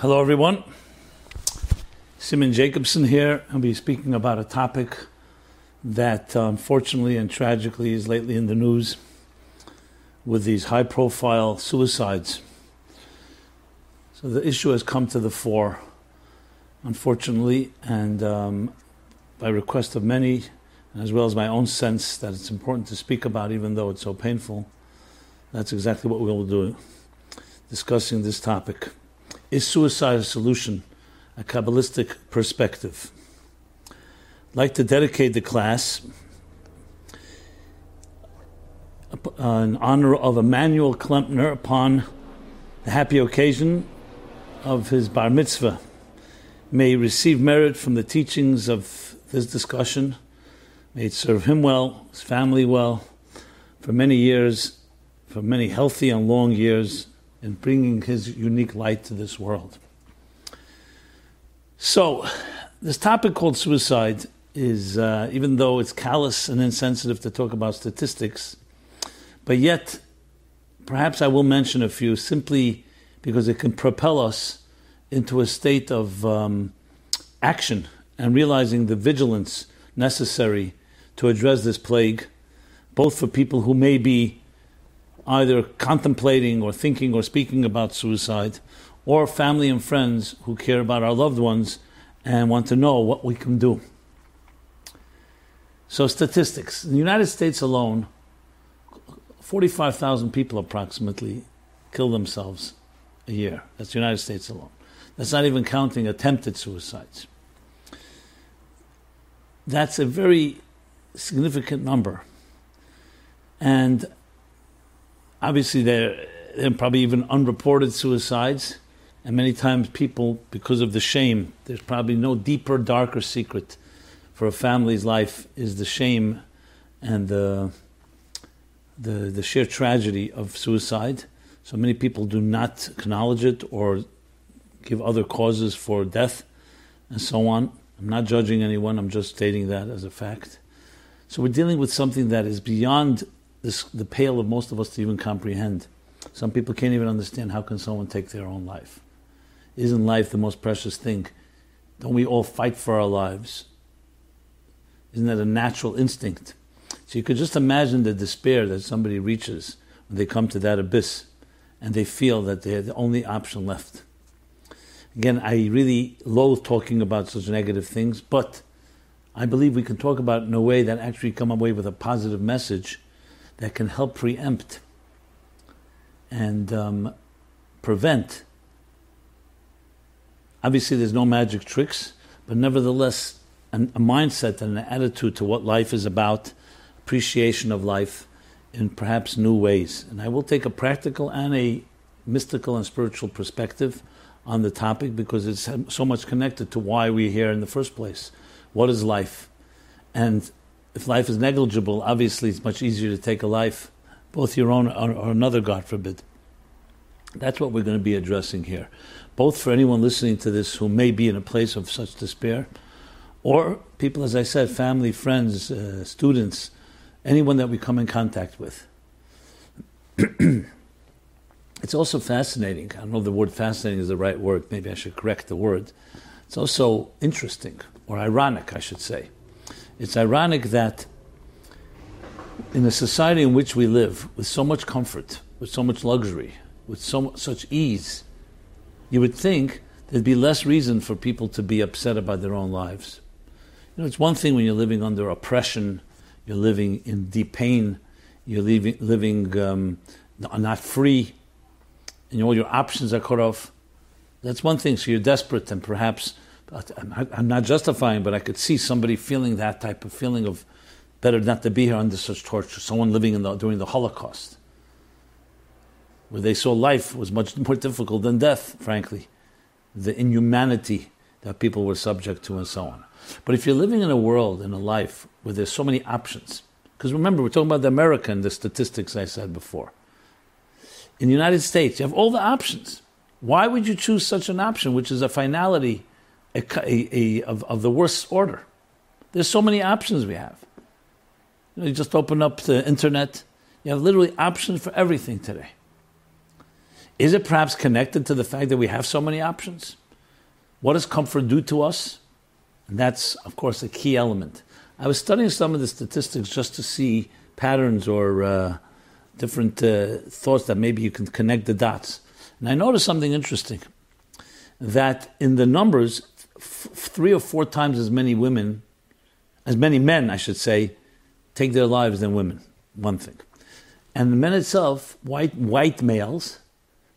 Hello, everyone. Simon Jacobson here. I'll be speaking about a topic that unfortunately and tragically is lately in the news with these high profile suicides. So the issue has come to the fore, unfortunately, and um, by request of many, as well as my own sense that it's important to speak about, even though it's so painful. That's exactly what we will do, discussing this topic. Is suicide a solution? A Kabbalistic perspective. I'd like to dedicate the class in honor of Emanuel Klempner upon the happy occasion of his bar mitzvah. May he receive merit from the teachings of this discussion. May it serve him well, his family well, for many years, for many healthy and long years, in bringing his unique light to this world. So, this topic called suicide is, uh, even though it's callous and insensitive to talk about statistics, but yet, perhaps I will mention a few simply because it can propel us into a state of um, action and realizing the vigilance necessary to address this plague, both for people who may be either contemplating or thinking or speaking about suicide, or family and friends who care about our loved ones and want to know what we can do. So, statistics. In the United States alone, 45,000 people approximately kill themselves a year. That's the United States alone. That's not even counting attempted suicides. That's a very significant number. And obviously there, are probably even unreported suicides. And many times people because of the shame there's probably no deeper darker secret for a family's life is the shame and the the, the sheer tragedy of suicide. So many people do not acknowledge it or give other causes for death and so on. I'm not judging anyone. I'm just stating that as a fact. So we're dealing with something that is beyond this, the pale of most of us to even comprehend. Some people can't even understand how can someone take their own life. Isn't life the most precious thing? Don't we all fight for our lives? Isn't that a natural instinct? So you could just imagine the despair that somebody reaches when they come to that abyss and they feel that they're the only option left. Again, I really loathe talking about such negative things, but I believe we can talk about in a way that actually come away with a positive message that can help preempt and um, prevent. Obviously, there's no magic tricks, but nevertheless, an, a mindset and an attitude to what life is about, appreciation of life in perhaps new ways. And I will take a practical and a mystical and spiritual perspective on the topic because it's so much connected to why we're here in the first place. What is life? And if life is negligible, obviously it's much easier to take a life, both your own or, or another, God forbid. That's what we're going to be addressing here. Both for anyone listening to this who may be in a place of such despair, or people, as I said, family, friends, uh, students, anyone that we come in contact with. it's also fascinating. I don't know if the word fascinating is the right word. Maybe I should correct the word. It's also interesting, or ironic, I should say. It's ironic that in a society in which we live, with so much comfort, with so much luxury, with so such ease, you would think there'd be less reason for people to be upset about their own lives. You know, it's one thing when you're living under oppression, you're living in deep pain, you're living, living um, not free, and all your options are cut off. That's one thing. So you're desperate and perhaps I'm not justifying, but I could see somebody feeling that type of feeling of better not to be here under such torture. Someone living in the, during the Holocaust, where they saw life was much more difficult than death, frankly, the inhumanity that people were subject to, and so on. But if you're living in a world, in a life where there's so many options, because remember, we're talking about the American, the statistics I said before. In the United States, you have all the options. Why would you choose such an option, which is a finality a, a, a, of, of the worst order. There's so many options we have. You, know, you just open up the internet, you have literally options for everything today. Is it perhaps connected to the fact that we have so many options? What does comfort do to us? And that's, of course, a key element. I was studying some of the statistics just to see patterns or uh, different uh, thoughts that maybe you can connect the dots. And I noticed something interesting that in the numbers, f- three or four times as many women, as many men, I should say, take their lives than women. One thing. And the men itself, white, white males,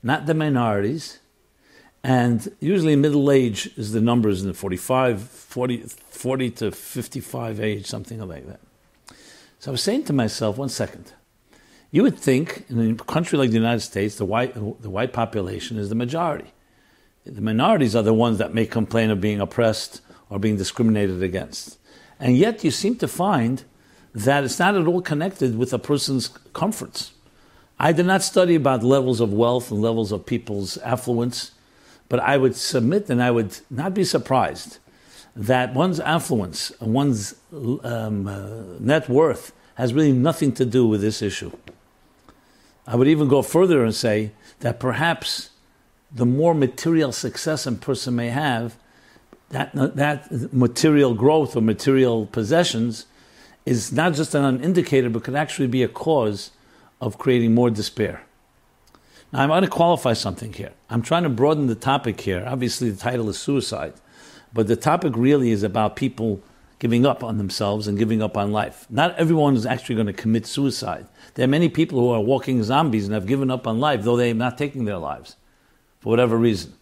not the minorities, and usually middle age is the numbers in the 45, 40, 40 to 55 age, something like that. So I was saying to myself, one second. You would think in a country like the United States, the white, the white population is the majority. The minorities are the ones that may complain of being oppressed or being discriminated against. And yet you seem to find that it's not at all connected with a person's comforts. I did not study about levels of wealth and levels of people's affluence but I would submit and I would not be surprised that one's affluence, and one's um, uh, net worth, has really nothing to do with this issue. I would even go further and say that perhaps the more material success a person may have, that, that material growth or material possessions is not just an indicator, but could actually be a cause of creating more despair. Now, I'm going to qualify something here. I'm trying to broaden the topic here. Obviously, the title is suicide, but the topic really is about people giving up on themselves and giving up on life. Not everyone is actually going to commit suicide. There are many people who are walking zombies and have given up on life, though they are not taking their lives for whatever reason.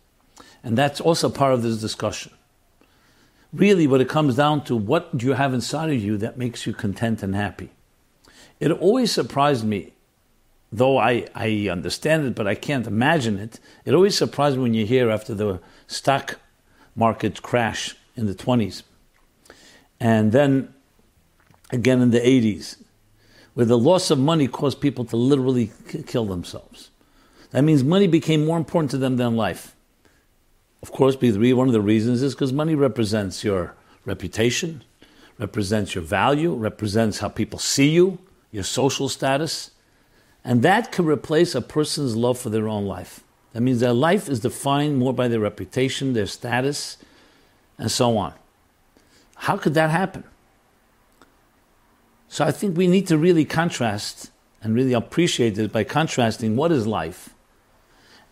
And that's also part of this discussion. Really, what it comes down to, what do you have inside of you that makes you content and happy? It always surprised me though I, I understand it, but I can't imagine it. It always surprised me when you hear after the stock market crash in the 20s, and then again in the 80s, where the loss of money caused people to literally kill themselves. That means money became more important to them than life. Of course, one of the reasons is because money represents your reputation, represents your value, represents how people see you, your social status. And that can replace a person's love for their own life. That means their life is defined more by their reputation, their status, and so on. How could that happen? So I think we need to really contrast and really appreciate it by contrasting what is life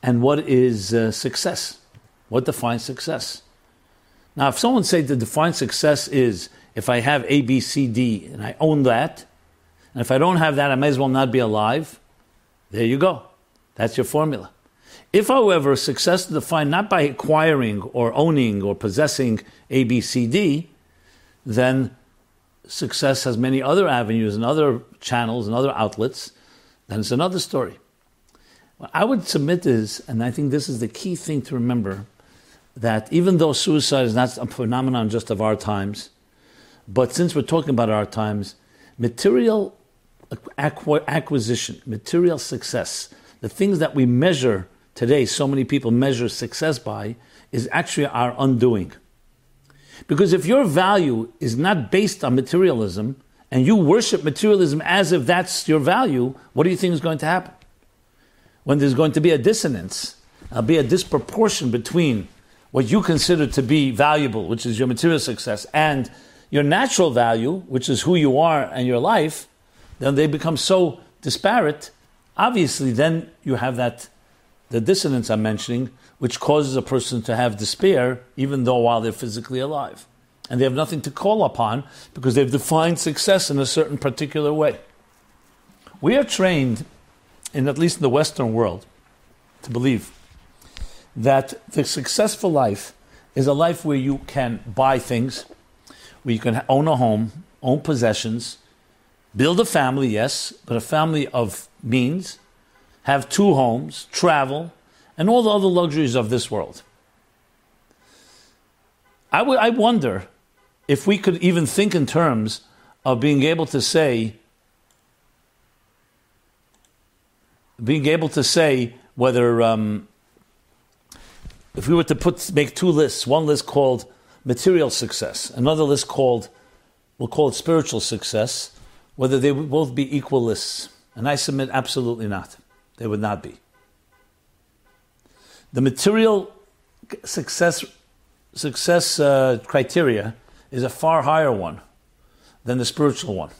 and what is uh, success. What defines success? Now, if someone says to define success is if I have A, B, C, D, and I own that, and if I don't have that, I may as well not be alive. There you go. That's your formula. If, however, success is defined not by acquiring or owning or possessing A, B, C, D, then success has many other avenues and other channels and other outlets, then it's another story. What I would submit is, and I think this is the key thing to remember, that even though suicide is not a phenomenon just of our times, but since we're talking about our times, material acquisition, material success, the things that we measure today, so many people measure success by, is actually our undoing. Because if your value is not based on materialism, and you worship materialism as if that's your value, what do you think is going to happen? When there's going to be a dissonance, uh, be a disproportion between what you consider to be valuable, which is your material success, and your natural value, which is who you are and your life, then they become so disparate. Obviously, then you have that the dissonance I'm mentioning, which causes a person to have despair, even though while they're physically alive, and they have nothing to call upon because they've defined success in a certain particular way. We are trained, in at least in the Western world, to believe that the successful life is a life where you can buy things, where you can own a home, own possessions, Build a family, yes, but a family of means, have two homes, travel, and all the other luxuries of this world. I, w- I wonder if we could even think in terms of being able to say, being able to say whether, um, if we were to put make two lists, one list called material success, another list called, we'll call it spiritual success, whether they would both be equal lists. And I submit absolutely not. They would not be. The material success success uh, criteria is a far higher one than the spiritual one.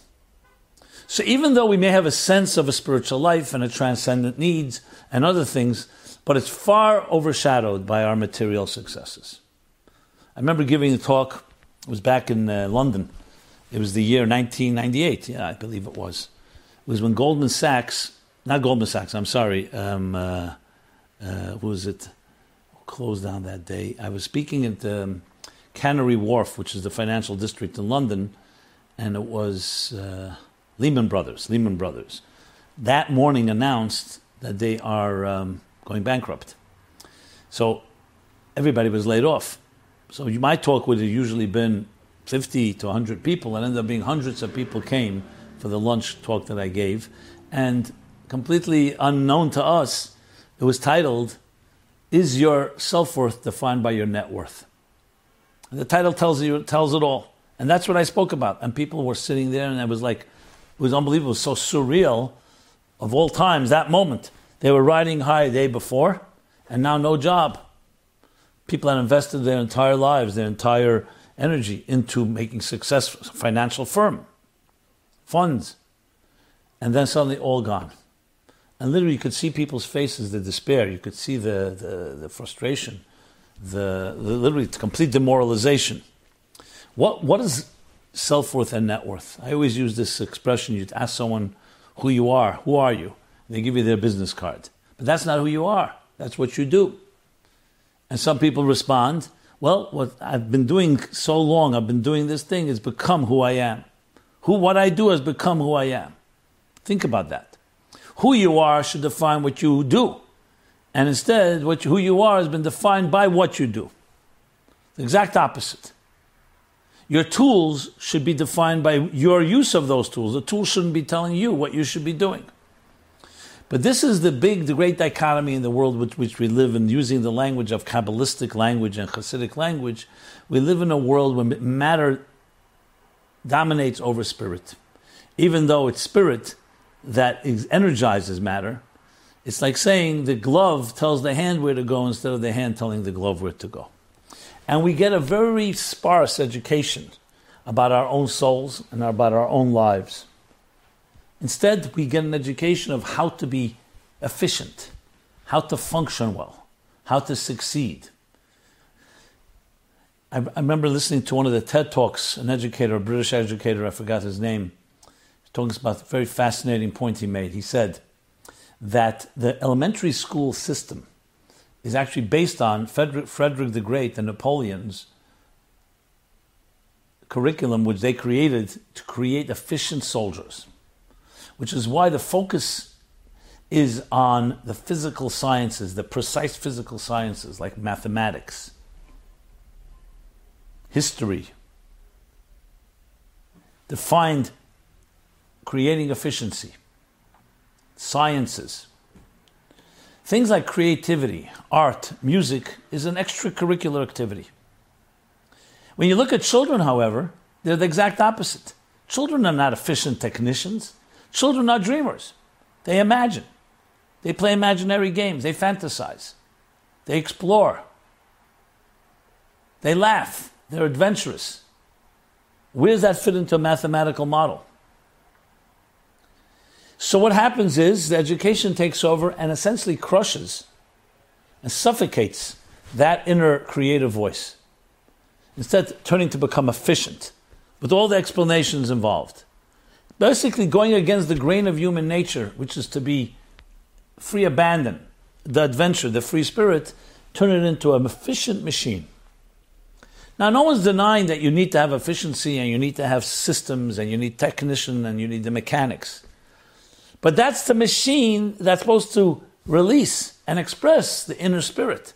So even though we may have a sense of a spiritual life and a transcendent needs and other things, but it's far overshadowed by our material successes. I remember giving a talk, it was back in uh, London. It was the year 1998, yeah, I believe it was. It was when Goldman Sachs, not Goldman Sachs, I'm sorry, um, uh, uh, who was it? Closed down that day. I was speaking at um, Canary Wharf, which is the financial district in London, and it was uh, Lehman Brothers. Lehman Brothers. That morning announced that they are um, going bankrupt. So everybody was laid off. So my talk would have usually been 50 to 100 people, and ended up being hundreds of people came for the lunch talk that I gave. And completely unknown to us, it was titled, Is Your Self Worth Defined by Your Net Worth? And the title tells you tells it all. And that's what I spoke about. And people were sitting there, and I was like, it was unbelievable. It was so surreal of all times, that moment. They were riding high the day before, and now no job. People had invested their entire lives, their entire energy into making success, financial firm, funds, and then suddenly all gone. And literally, you could see people's faces, the despair. You could see the, the, the frustration, the, the literally complete demoralization. What, what is self worth and net worth? I always use this expression. You'd ask someone who you are. Who are you? They give you their business card. But that's not who you are. That's what you do. And some people respond, well, what I've been doing so long, I've been doing this thing, has become who I am. Who, what I do has become who I am. Think about that. Who you are should define what you do. And instead, what, who you are has been defined by what you do. The exact opposite. Your tools should be defined by your use of those tools. The tools shouldn't be telling you what you should be doing. But this is the big, the great dichotomy in the world with which we live in, using the language of Kabbalistic language and Hasidic language. We live in a world where matter dominates over spirit. Even though it's spirit that energizes matter, it's like saying the glove tells the hand where to go instead of the hand telling the glove where to go. And we get a very sparse education about our own souls and about our own lives. Instead, we get an education of how to be efficient, how to function well, how to succeed. I, I, remember listening to one of the TED Talks, an educator, a British educator, I forgot his name, talking about a very fascinating point he made. He said that the elementary school system is actually based on Frederick, Frederick the Great and Napoleon's curriculum, which they created to create efficient soldiers which is why the focus is on the physical sciences, the precise physical sciences like mathematics, history, to find creating efficiency, sciences. Things like creativity, art, music is an extracurricular activity. When you look at children, however, they're the exact opposite. Children are not efficient technicians. Children are dreamers. They imagine. They play imaginary games. They fantasize. They explore. They laugh. They're adventurous. Where does that fit into a mathematical model? So, what happens is the education takes over and essentially crushes and suffocates that inner creative voice. Instead, turning to become efficient with all the explanations involved basically going against the grain of human nature, which is to be free abandon, the adventure, the free spirit, turn it into an efficient machine. Now, no one's denying that you need to have efficiency and you need to have systems and you need technician and you need the mechanics. But that's the machine that's supposed to release and express the inner spirit.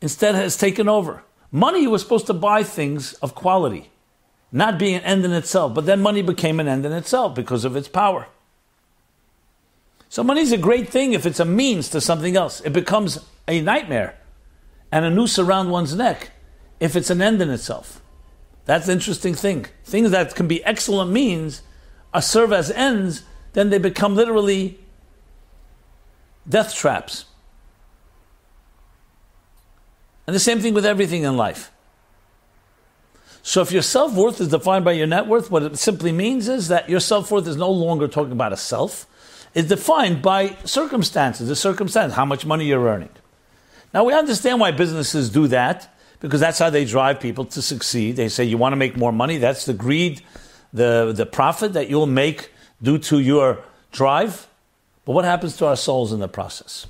Instead, has taken over. Money was supposed to buy things of quality not being an end in itself. But then money became an end in itself because of its power. So money is a great thing if it's a means to something else. It becomes a nightmare and a noose around one's neck if it's an end in itself. That's the interesting thing. Things that can be excellent means are serve as ends, then they become literally death traps. And the same thing with everything in life. So if your self worth is defined by your net worth, what it simply means is that your self worth is no longer talking about a self. It's defined by circumstances, the circumstance, how much money you're earning. Now we understand why businesses do that, because that's how they drive people to succeed. They say you want to make more money, that's the greed, the, the profit that you'll make due to your drive. But what happens to our souls in the process?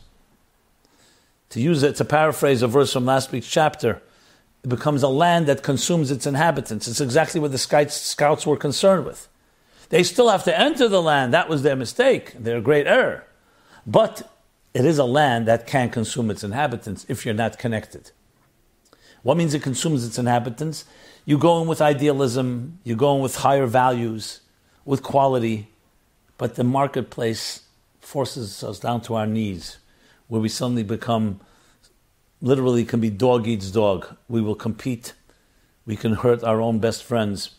To use it, to paraphrase a verse from last week's chapter, it becomes a land that consumes its inhabitants. It's exactly what the scouts were concerned with. They still have to enter the land. That was their mistake, their great error. But it is a land that can consume its inhabitants if you're not connected. What means it consumes its inhabitants? You go in with idealism, you go in with higher values, with quality, but the marketplace forces us down to our knees, where we suddenly become literally can be dog eats dog. We will compete. We can hurt our own best friends.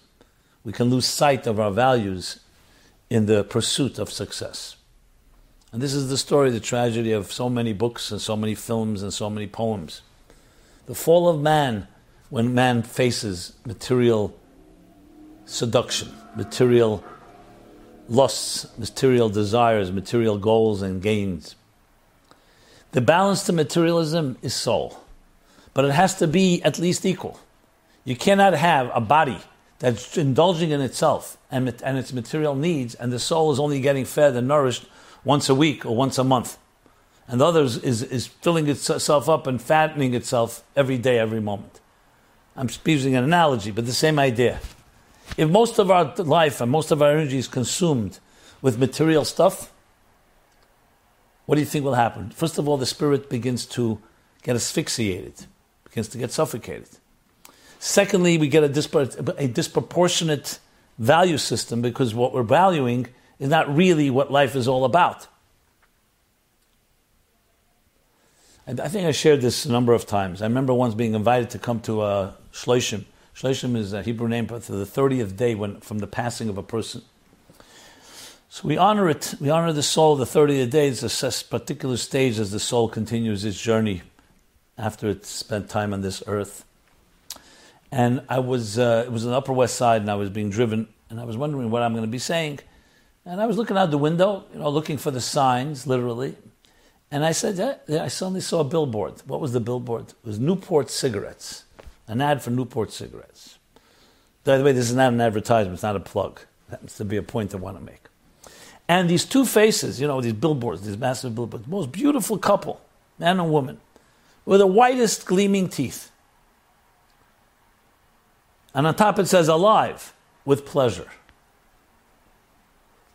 We can lose sight of our values in the pursuit of success. And this is the story, the tragedy of so many books and so many films and so many poems. The fall of man when man faces material seduction, material lusts, material desires, material goals and gains. The balance to materialism is soul, but it has to be at least equal. You cannot have a body that's indulging in itself and, and its material needs, and the soul is only getting fed and nourished once a week or once a month. And the other is, is filling itself up and fattening itself every day, every moment. I'm using an analogy, but the same idea. If most of our life and most of our energy is consumed with material stuff, what do you think will happen? First of all, the spirit begins to get asphyxiated, begins to get suffocated. Secondly, we get a, dispar- a disproportionate value system because what we're valuing is not really what life is all about. I think I shared this a number of times. I remember once being invited to come to a shloshim. Shloshim is a Hebrew name for the 30th day when, from the passing of a person. So we honor it. We honor the soul. The 30th day It's a particular stage as the soul continues its journey after it spent time on this earth. And I was, uh, it was on the Upper West Side, and I was being driven, and I was wondering what I'm going to be saying. And I was looking out the window, you know, looking for the signs, literally. And I said, yeah, I suddenly saw a billboard. What was the billboard? It was Newport cigarettes, an ad for Newport cigarettes. By the way, this is not an advertisement, it's not a plug. That happens to be a point I want to make. And these two faces, you know, these billboards, these massive billboards, most beautiful couple, man and woman, with the whitest gleaming teeth. And on top it says alive with pleasure.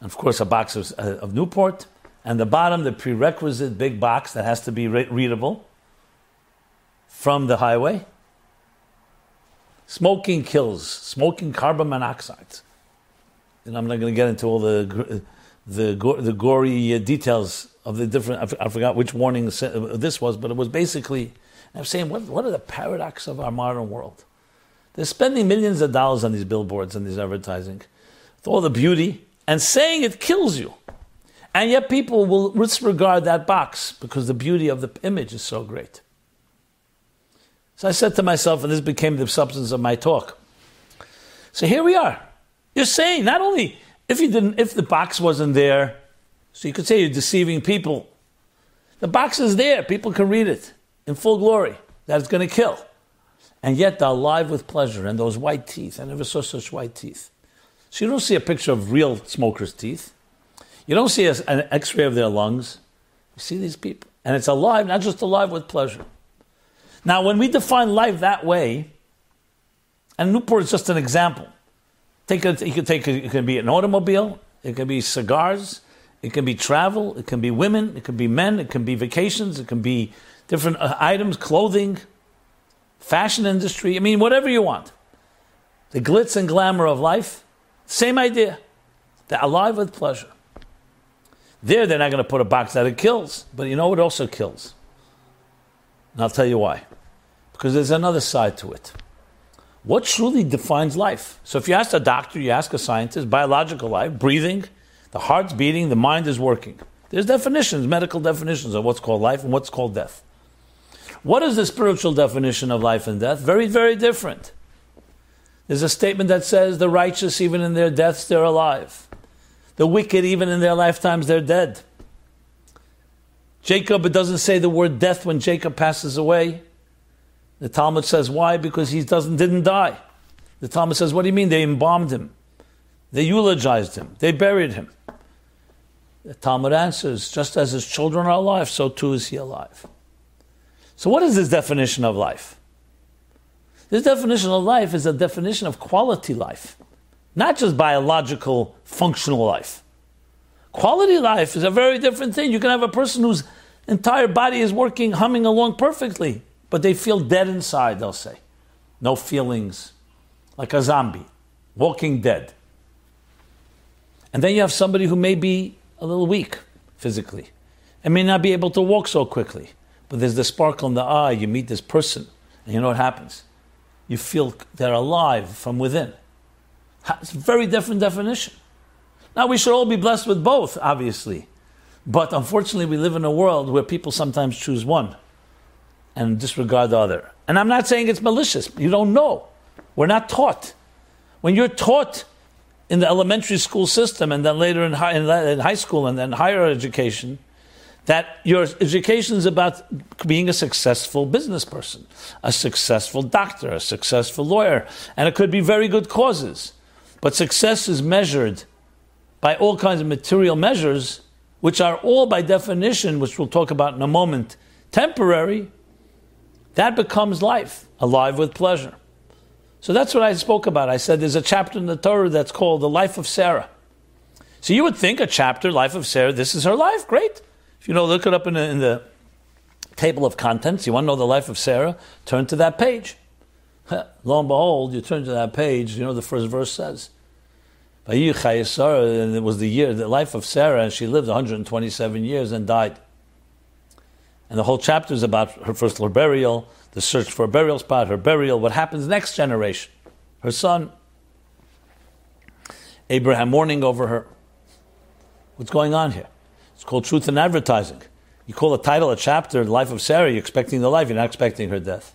And of course, a box of, uh, of Newport and the bottom, the prerequisite big box that has to be re- readable from the highway. Smoking kills, smoking carbon monoxide. And I'm not going to get into all the, the, the gory uh, details of the different, I forgot which warning this was, but it was basically, I'm saying, what, what are the paradox of our modern world? They're spending millions of dollars on these billboards and these advertising with all the beauty and saying it kills you. And yet people will disregard that box because the beauty of the image is so great. So I said to myself, and this became the substance of my talk. So here we are. You're saying not only if you didn't, if the box wasn't there, so you could say you're deceiving people. The box is there; people can read it in full glory. That it's going to kill, and yet they're alive with pleasure. And those white teeth, I never saw such white teeth. So you don't see a picture of real smokers' teeth. You don't see a, an x ray of their lungs. You see these people. And it's alive, not just alive with pleasure. Now, when we define life that way, and Newport is just an example. Take a, you could take a, it can be an automobile, it can be cigars, it can be travel, it can be women, it can be men, it can be vacations, it can be different uh, items, clothing, fashion industry. I mean, whatever you want. The glitz and glamour of life, same idea. They're alive with pleasure. There, they're not going to put a box that it kills. But you know what also kills? And I'll tell you why. Because there's another side to it. What truly defines life? So if you ask a doctor, you ask a scientist, biological life, breathing, the heart's beating, the mind is working. There's definitions, medical definitions of what's called life and what's called death. What is the spiritual definition of life and death? Very, very different. There's a statement that says the righteous, even in their deaths, they're alive. The wicked, even in their lifetimes, they're dead. Jacob, it doesn't say the word death when Jacob passes away. The Talmud says why? Because he doesn't didn't die. The Talmud says, what do you mean? They embalmed him. They eulogized him. They buried him. The Talmud answers, just as his children are alive, so too is he alive. So what is this definition of life? This definition of life is a definition of quality life, not just biological, functional life. Quality life is a very different thing. You can have a person whose entire body is working, humming along perfectly, but they feel dead inside, they'll say. No feelings, like a zombie, walking dead. And then you have somebody who may be a little weak physically and may not be able to walk so quickly, but there's the sparkle in the eye. You meet this person, and you know what happens? You feel they're alive from within. It's a very different definition. Now, we should all be blessed with both, obviously. But unfortunately, we live in a world where people sometimes choose one and disregard the other. And I'm not saying it's malicious. You don't know. We're not taught. When you're taught in the elementary school system and then later in high, in high school and then higher education, that your education is about being a successful business person, a successful doctor, a successful lawyer, and it could be very good causes. But success is measured by all kinds of material measures, which are all by definition, which we'll talk about in a moment, temporary. That becomes life, alive with pleasure. So that's what I spoke about. I said there's a chapter in the Torah that's called the life of Sarah. So you would think a chapter, life of Sarah, this is her life, great. If you know, look it up in the, in the table of contents, you want to know the life of Sarah, turn to that page. Lo and behold, you turn to that page, you know the first verse says. And it was the year, the life of Sarah, and she lived 127 years and died. And the whole chapter is about her first her burial, the search for a burial spot, her burial, what happens next generation, her son, Abraham mourning over her. What's going on here? It's called truth in advertising. You call a title a chapter, life of Sarah, you're expecting the life, you're not expecting her death.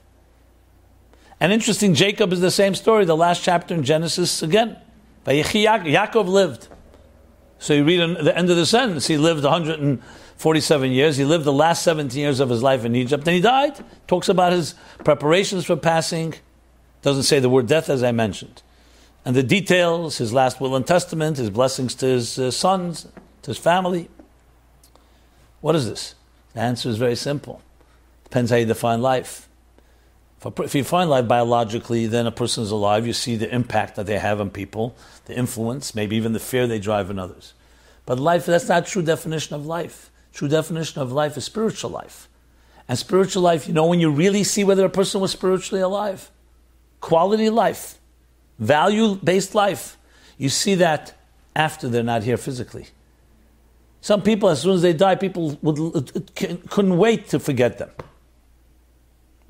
And interesting, Jacob is the same story, the last chapter in Genesis again. Yaakov lived. So you read in the end of the sentence, he lived 147 years. He lived the last 17 years of his life in Egypt. Then he died. Talks about his preparations for passing. Doesn't say the word death, as I mentioned. And the details, his last will and testament, his blessings to his uh, sons, to his family. What is this? The answer is very simple. Depends how you define life. If you find life biologically, then a person is alive. You see the impact that they have on people, the influence, maybe even the fear they drive in others. But life, that's not true definition of life. True definition of life is spiritual life. And spiritual life, you know, when you really see whether a person was spiritually alive, quality life, value based life, you see that after they're not here physically. Some people, as soon as they die, people would, uh, uh, couldn't wait to forget them.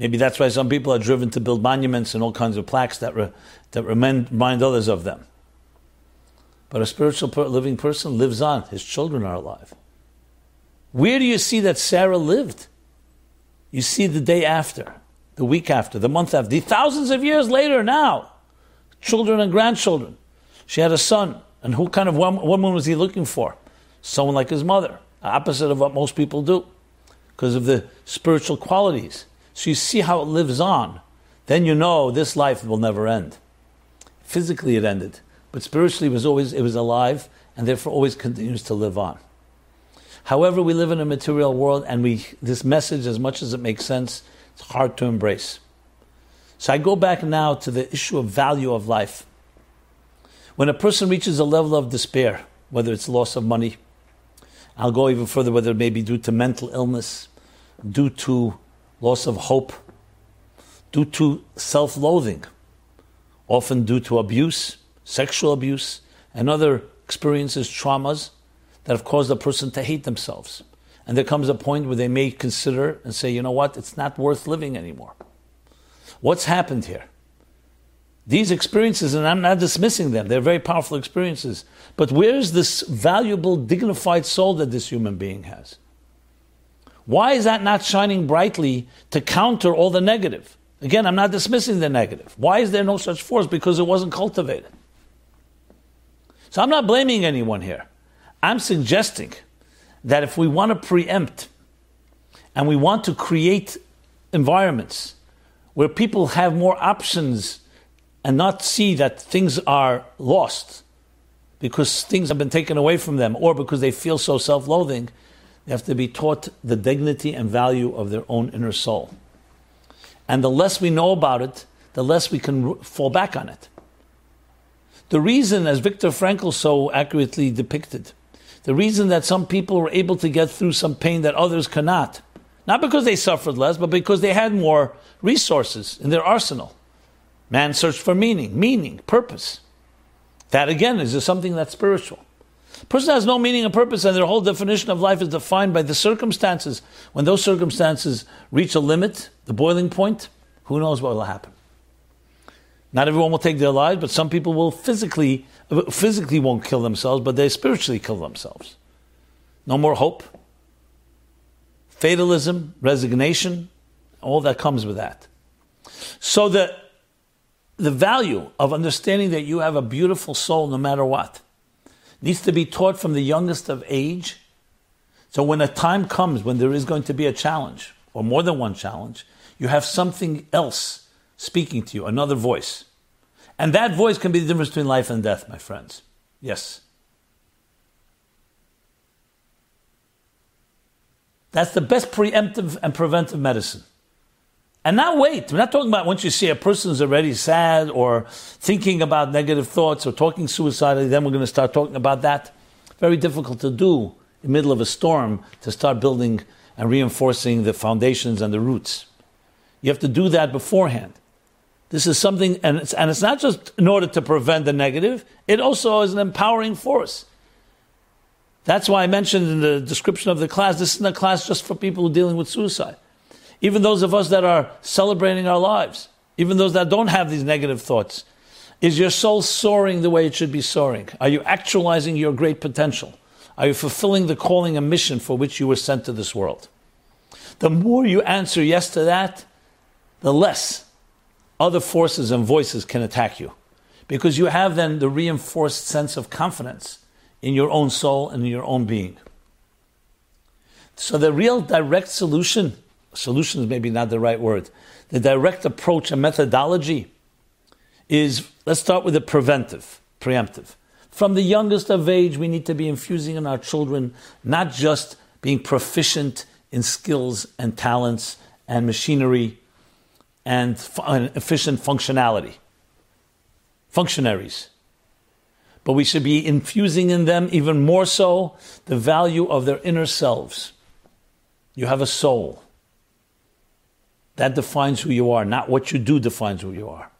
Maybe that's why some people are driven to build monuments and all kinds of plaques that, re, that remind, remind others of them. But a spiritual per, living person lives on. His children are alive. Where do you see that Sarah lived? You see the day after, the week after, the month after, the thousands of years later now. Children and grandchildren. She had a son. And who kind of woman was he looking for? Someone like his mother. Opposite of what most people do. Because of the spiritual qualities. So you see how it lives on. Then you know this life will never end. Physically it ended, but spiritually it was always it was alive and therefore always continues to live on. However, we live in a material world and we this message, as much as it makes sense, it's hard to embrace. So I go back now to the issue of value of life. When a person reaches a level of despair, whether it's loss of money, I'll go even further, whether it may be due to mental illness, due to loss of hope, due to self loathing, often due to abuse, sexual abuse, and other experiences, traumas that have caused a person to hate themselves. And there comes a point where they may consider and say, you know what, it's not worth living anymore. What's happened here? These experiences, and I'm not dismissing them, they're very powerful experiences. But where's this valuable, dignified soul that this human being has? Why is that not shining brightly to counter all the negative? Again, I'm not dismissing the negative. Why is there no such force? Because it wasn't cultivated. So I'm not blaming anyone here. I'm suggesting that if we want to preempt and we want to create environments where people have more options and not see that things are lost because things have been taken away from them or because they feel so self loathing, they have to be taught the dignity and value of their own inner soul. And the less we know about it, the less we can fall back on it. The reason, as Viktor Frankl so accurately depicted, the reason that some people were able to get through some pain that others cannot, not because they suffered less, but because they had more resources in their arsenal. Man searched for meaning, meaning, purpose. That again is something that's spiritual. Person has no meaning and purpose, and their whole definition of life is defined by the circumstances. When those circumstances reach a limit, the boiling point, who knows what will happen? Not everyone will take their lives, but some people will physically, physically won't kill themselves, but they spiritually kill themselves. No more hope, fatalism, resignation, all that comes with that. So the the value of understanding that you have a beautiful soul no matter what needs to be taught from the youngest of age. So when a time comes when there is going to be a challenge, or more than one challenge, you have something else speaking to you, another voice. And that voice can be the difference between life and death, my friends. Yes. That's the best preemptive and preventive medicine. And not wait. We're not talking about once you see a person's already sad or thinking about negative thoughts or talking suicidally, then we're going to start talking about that. Very difficult to do in the middle of a storm to start building and reinforcing the foundations and the roots. You have to do that beforehand. This is something, and it's, and it's not just in order to prevent the negative, it also is an empowering force. That's why I mentioned in the description of the class, this is not a class just for people who dealing with suicide even those of us that are celebrating our lives, even those that don't have these negative thoughts. Is your soul soaring the way it should be soaring? Are you actualizing your great potential? Are you fulfilling the calling and mission for which you were sent to this world? The more you answer yes to that, the less other forces and voices can attack you. Because you have then the reinforced sense of confidence in your own soul and in your own being. So the real direct solution solution is maybe not the right word. The direct approach and methodology is let's start with the preventive, preemptive. From the youngest of age, we need to be infusing in our children not just being proficient in skills and talents and machinery and efficient functionality, functionaries. But we should be infusing in them even more so the value of their inner selves. You have a soul. That defines who you are, not what you do defines who you are.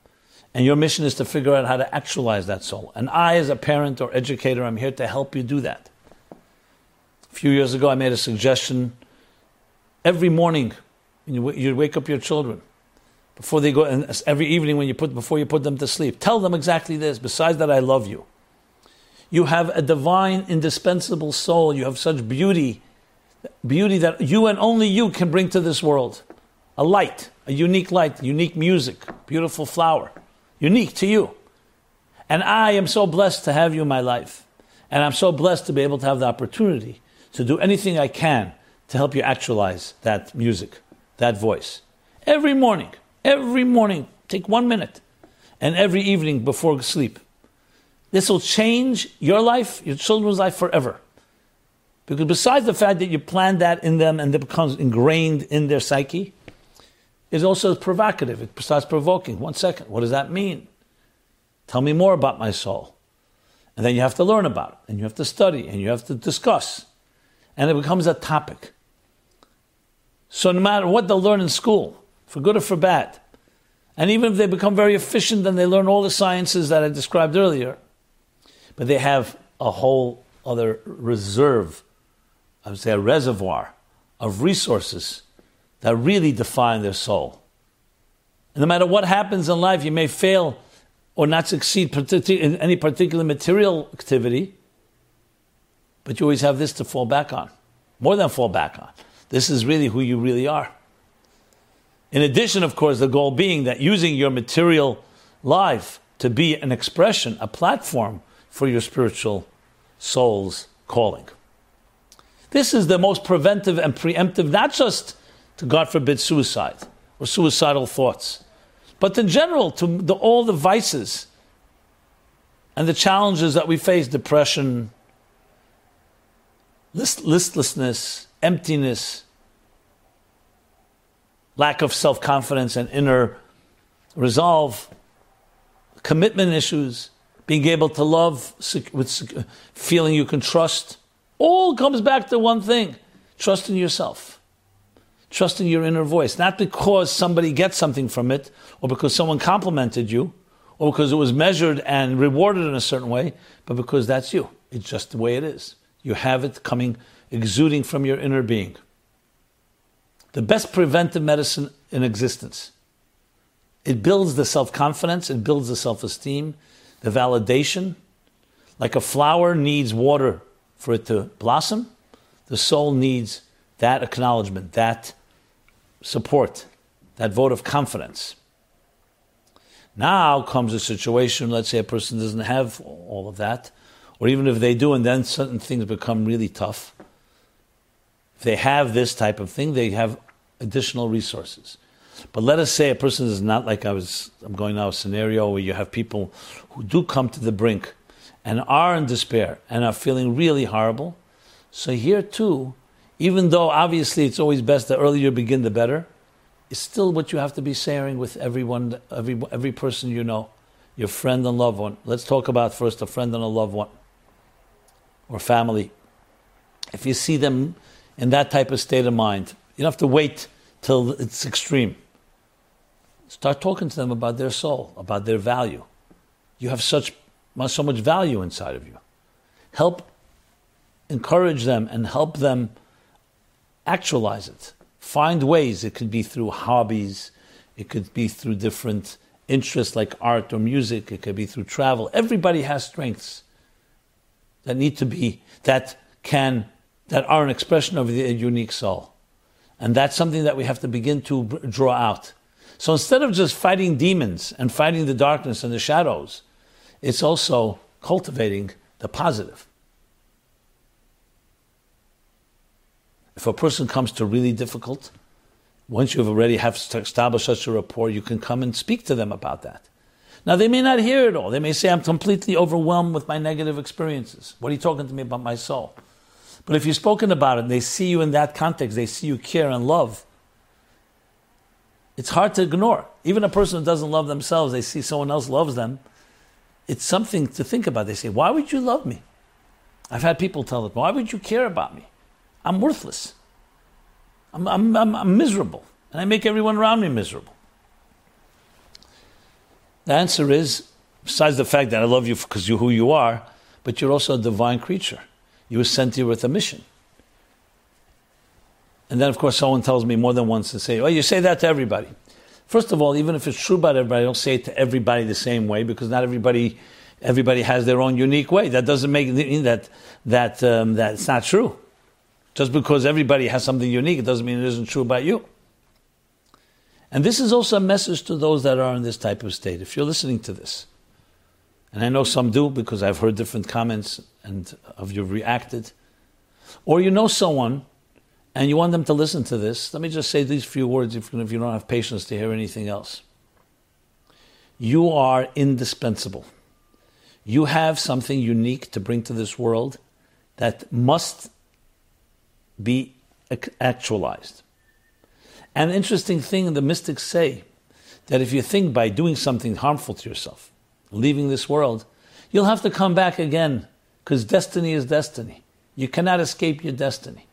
And your mission is to figure out how to actualize that soul. And I, as a parent or educator, I'm here to help you do that. A few years ago, I made a suggestion. Every morning, you, wake up your children before they go, and every evening when you put before you put them to sleep, tell them exactly this. Besides that, I love you. You have a divine, indispensable soul. You have such beauty, beauty that you and only you can bring to this world a light, a unique light, unique music, beautiful flower, unique to you. And I am so blessed to have you in my life. And I'm so blessed to be able to have the opportunity to do anything I can to help you actualize that music, that voice. Every morning, every morning, take one minute, and every evening before sleep. This will change your life, your children's life forever. Because besides the fact that you plant that in them and it becomes ingrained in their psyche, is also provocative. It starts provoking. One second, what does that mean? Tell me more about my soul. And then you have to learn about it, and you have to study, and you have to discuss. And it becomes a topic. So no matter what they'll learn in school, for good or for bad, and even if they become very efficient and they learn all the sciences that I described earlier, but they have a whole other reserve, I would say a reservoir of resources that really define their soul. And no matter what happens in life, you may fail or not succeed in any particular material activity, but you always have this to fall back on. More than fall back on. This is really who you really are. In addition, of course, the goal being that using your material life to be an expression, a platform for your spiritual soul's calling. This is the most preventive and preemptive, not just to, God forbid, suicide or suicidal thoughts, but in general to the, all the vices and the challenges that we face depression, list, listlessness, emptiness, lack of self confidence and inner resolve, commitment issues, being able to love with feeling you can trust, all comes back to one thing trust in yourself. Trust in your inner voice, not because somebody gets something from it, or because someone complimented you, or because it was measured and rewarded in a certain way, but because that's you. It's just the way it is. You have it coming, exuding from your inner being. The best preventive medicine in existence. It builds the self confidence, it builds the self esteem, the validation. Like a flower needs water for it to blossom, the soul needs that acknowledgement, that support, that vote of confidence. Now comes a situation, let's say a person doesn't have all of that, or even if they do, and then certain things become really tough. If they have this type of thing, they have additional resources. But let us say a person is not like I was, I'm going now a scenario where you have people who do come to the brink and are in despair and are feeling really horrible. So here too, even though obviously it's always best the earlier you begin, the better, it's still what you have to be sharing with everyone, every, every person you know, your friend and loved one. Let's talk about first a friend and a loved one or family. If you see them in that type of state of mind, you don't have to wait till it's extreme. Start talking to them about their soul, about their value. You have such so much value inside of you. Help encourage them and help them actualize it. Find ways. It could be through hobbies, it could be through different interests like art or music, it could be through travel. Everybody has strengths that need to be, that can, that are an expression of the unique soul. And that's something that we have to begin to draw out. So instead of just fighting demons and fighting the darkness and the shadows, it's also cultivating the positive. If a person comes to really difficult, once you've already have established such a rapport, you can come and speak to them about that. Now they may not hear it all. They may say, "I'm completely overwhelmed with my negative experiences. What are you talking to me about my soul?" But if you've spoken about it, and they see you in that context, they see you care and love. It's hard to ignore. Even a person who doesn't love themselves, they see someone else loves them. It's something to think about. They say, "Why would you love me?" I've had people tell them, "Why would you care about me?" I'm worthless. I'm, I'm, I'm, I'm miserable. And I make everyone around me miserable. The answer is, besides the fact that I love you because you're who you are, but you're also a divine creature. You were sent here with a mission. And then, of course, someone tells me more than once to say, well, you say that to everybody. First of all, even if it's true about everybody, I don't say it to everybody the same way because not everybody, everybody has their own unique way. That doesn't make that that um, that's not true. Just because everybody has something unique, it doesn't mean it isn't true about you. And this is also a message to those that are in this type of state. If you're listening to this, and I know some do because I've heard different comments and of you reacted, or you know someone and you want them to listen to this, let me just say these few words if, if you don't have patience to hear anything else. You are indispensable. You have something unique to bring to this world that must be actualized. An interesting thing the mystics say that if you think by doing something harmful to yourself, leaving this world, you'll have to come back again because destiny is destiny. You cannot escape your destiny.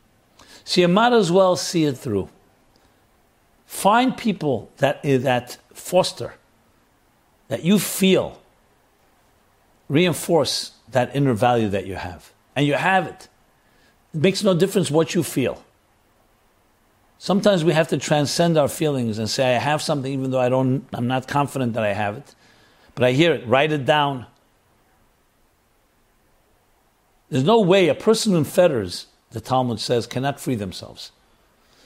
So you might as well see it through. Find people that, eh, that foster, that you feel reinforce that inner value that you have. And you have it. It makes no difference what you feel. Sometimes we have to transcend our feelings and say, I have something even though I don't, I'm not confident that I have it. But I hear it, write it down. There's no way a person in fetters, the Talmud says, cannot free themselves.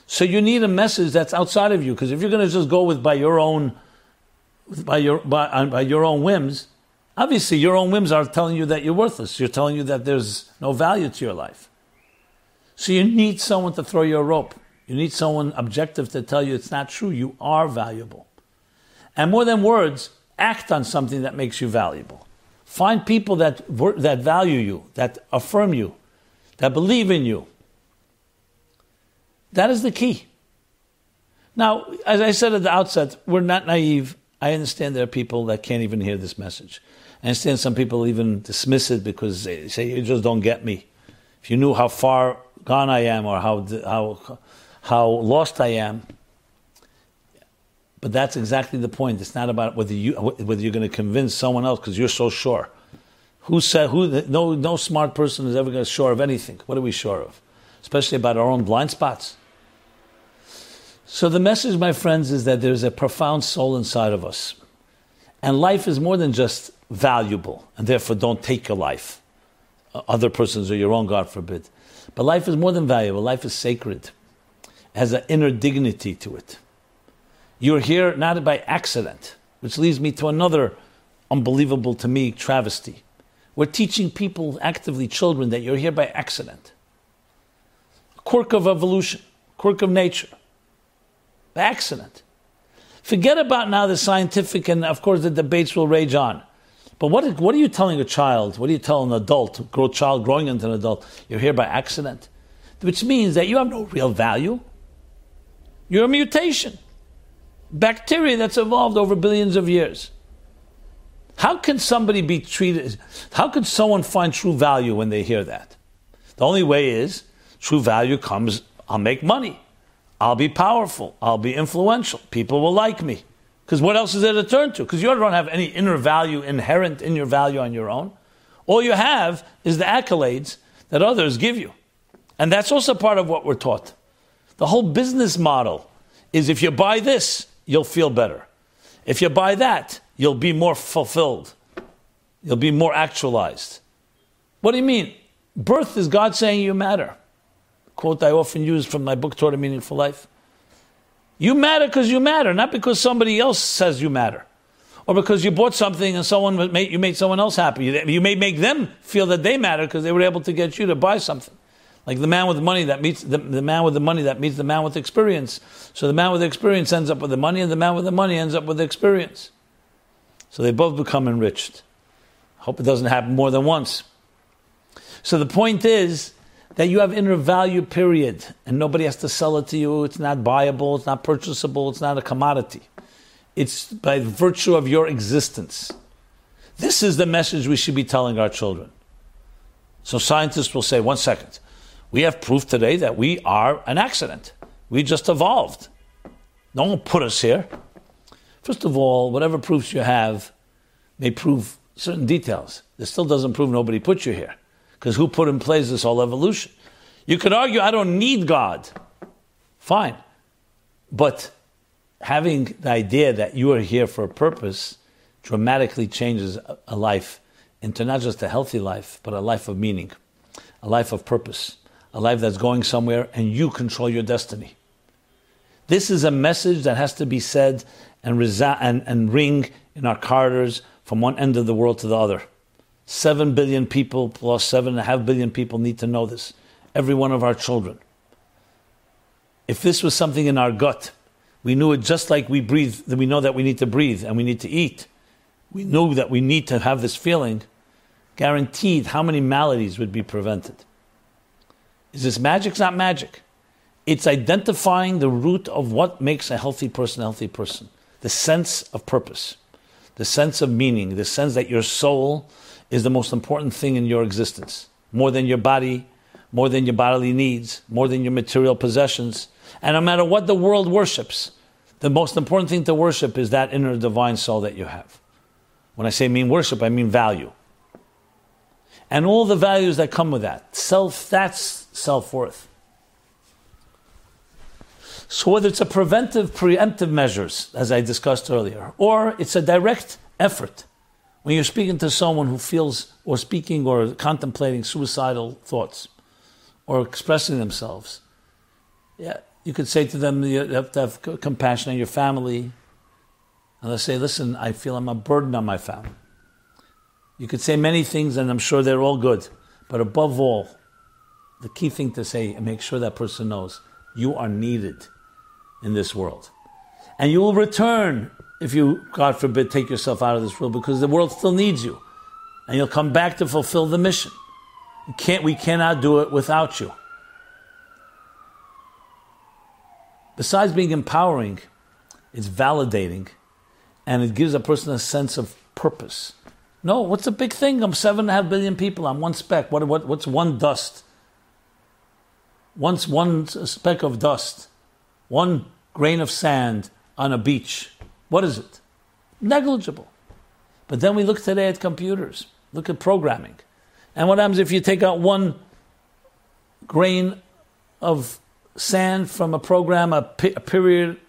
So you need a message that's outside of you, because if you're going to just go with by your own, by your by, by your own whims, obviously your own whims are telling you that you're worthless. You're telling you that there's no value to your life. So you need someone to throw you a rope. You need someone objective to tell you it's not true. You are valuable. And more than words, act on something that makes you valuable. Find people that, that value you, that affirm you, that believe in you. That is the key. Now, as I said at the outset, we're not naive. I understand there are people that can't even hear this message. I understand some people even dismiss it because they say, you just don't get me. If you knew how far gone I am or how, how, how lost I am, but that's exactly the point. It's not about whether you whether you're going to convince someone else because you're so sure. Who said who? No, no smart person is ever going to sure of anything. What are we sure of? Especially about our own blind spots. So the message, my friends, is that there's a profound soul inside of us, and life is more than just valuable, and therefore don't take your life, other persons or your own, God forbid. But life is more than valuable. Life is sacred. It has an inner dignity to it. You're here not by accident, which leads me to another unbelievable to me travesty. We're teaching people, actively children, that you're here by accident. A quirk of evolution, quirk of nature. By accident. Forget about now the scientific, and of course the debates will rage on. But what, what are you telling a child? What are you telling an adult, a child growing into an adult? You're here by accident. Which means that you have no real value. You're a mutation bacteria that's evolved over billions of years. How can somebody be treated? How can someone find true value when they hear that? The only way is true value comes, I'll make money, I'll be powerful, I'll be influential, people will like me. Because what else is there to turn to? Because you don't have any inner value inherent in your value on your own. All you have is the accolades that others give you. And that's also part of what we're taught. The whole business model is if you buy this, you'll feel better. If you buy that, you'll be more fulfilled. You'll be more actualized. What do you mean? Birth is God saying you matter. Quote I often use from my book, Toward a Meaningful Life. You matter because you matter, not because somebody else says you matter. Or because you bought something and someone made, you made someone else happy. You may make them feel that they matter because they were able to get you to buy something. Like the man with the money that meets the, the man with the money that meets the man with experience. So the man with experience ends up with the money, and the man with the money ends up with the experience. So they both become enriched. Hope it doesn't happen more than once. So the point is that you have inner value, period, and nobody has to sell it to you. It's not buyable, it's not purchasable, it's not a commodity. It's by virtue of your existence. This is the message we should be telling our children. So scientists will say, one second, we have proof today that we are an accident. We just evolved. No one put us here. First of all, whatever proofs you have may prove certain details. This still doesn't prove nobody put you here. Because who put in place this whole evolution? You could argue, I don't need God. Fine. But having the idea that you are here for a purpose dramatically changes a life into not just a healthy life, but a life of meaning, a life of purpose a life that's going somewhere, and you control your destiny. This is a message that has to be said and, resa- and, and ring in our corridors from one end of the world to the other. Seven billion people plus seven and a half billion people need to know this. Every one of our children. If this was something in our gut, we knew it just like we breathe, we know that we need to breathe and we need to eat. We knew that we need to have this feeling. Guaranteed, how many maladies would be prevented? Is this magic? It's not magic. It's identifying the root of what makes a healthy person a healthy person. The sense of purpose, the sense of meaning, the sense that your soul is the most important thing in your existence, more than your body, more than your bodily needs, more than your material possessions. And no matter what the world worships, the most important thing to worship is that inner divine soul that you have. When I say mean worship, I mean value. And all the values that come with that. Self, that's self worth. So, whether it's a preventive, preemptive measures, as I discussed earlier, or it's a direct effort When you're speaking to someone who feels, or speaking or contemplating suicidal thoughts, or expressing themselves, yeah, you could say to them, you have to have compassion on your family. And they say, listen, I feel I'm a burden on my family. You could say many things, and I'm sure they're all good. But above all, the key thing to say and make sure that person knows you are needed in this world. And you will return if you, God forbid, take yourself out of this world because the world still needs you. And you'll come back to fulfill the mission. Can't, we cannot do it without you. Besides being empowering, it's validating and it gives a person a sense of purpose. No, what's the big thing? I'm seven and a half billion people. I'm one speck. What, what, what's one dust? Once one speck of dust, one grain of sand on a beach. What is it? Negligible. But then we look today at computers, look at programming. And what happens if you take out one grain of sand from a program, a, a period,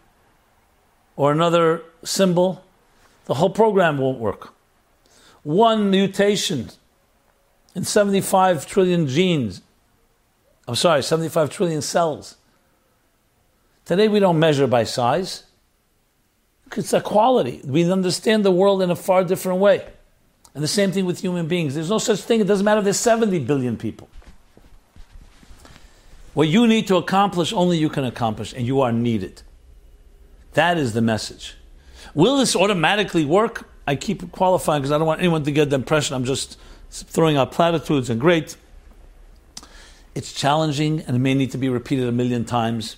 or another symbol? The whole program won't work one mutation in 75 trillion genes. I'm sorry, 75 trillion cells. Today we don't measure by size. It's a quality. We understand the world in a far different way. And the same thing with human beings. There's no such thing. It doesn't matter if there's 70 billion people. What you need to accomplish, only you can accomplish, and you are needed. That is the message. Will this automatically work? I keep qualifying because I don't want anyone to get the impression I'm just throwing out platitudes and great. It's challenging and it may need to be repeated a million times,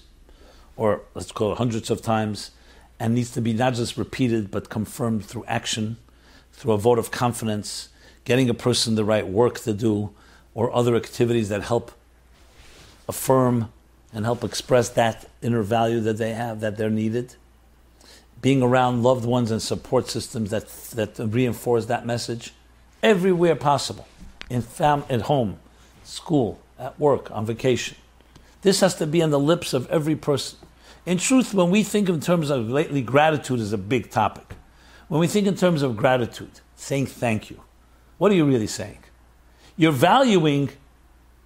or let's call it hundreds of times, and needs to be not just repeated but confirmed through action, through a vote of confidence, getting a person the right work to do, or other activities that help affirm and help express that inner value that they have, that they're needed being around loved ones and support systems that, that reinforce that message everywhere possible in fam- at home, school, at work, on vacation. This has to be on the lips of every person. In truth, when we think in terms of lately, gratitude is a big topic. When we think in terms of gratitude, saying thank you, what are you really saying? You're valuing